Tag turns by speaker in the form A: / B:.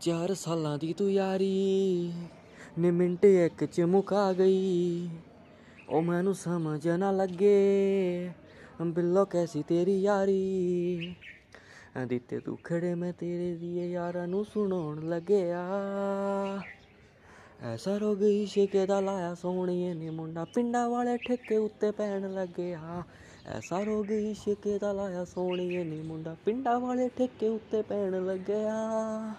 A: ਚਾਰ ਸਾਲਾਂ ਦੀ ਤੂੰ ਯਾਰੀ ਨੇ ਮਿੰਟ ਇੱਕ ਚ ਮੁਕਾ ਗਈ। ਉਹ ਮੈਨੂੰ ਸਮਝ ਨਾ ਲੱਗੇ, ਬਿੱਲੋ ਕੈਸੀ ਤੇਰੀ ਯਾਰੀ? ਦਿੱਤੇ ਤੂੰ ਖੜੇ, ਮੈਂ ਤੇਰੇ ਦੀਏ ਯਾਰਾਂ ਨੂੰ ਸੁਣਾਉਣ ਲੱਗਿਆ। ਐਸਾ ਰੋਗ ਇਸ਼ਕੇ ਦਾ ਲਾਇਆ ਸੋਹਣੀਏ ਨੇ ਮੁੰਡਾ, ਪਿੰਡਾਂ ਵਾਲੇ ਠੇਕੇ ਉੱਤੇ ਪੈਣ ਲੱਗਿਆ। ਐਸਾ ਰੋਗ ਇਸ਼ਕੇ ਦਾ ਲਾਇਆ ਸੋਹਣੀਏ ਨੇ ਮੁੰਡਾ, ਪਿੰਡਾਂ ਵਾਲੇ ਠੇਕੇ ਉੱਤੇ ਪੈਣ ਲੱਗਿਆ।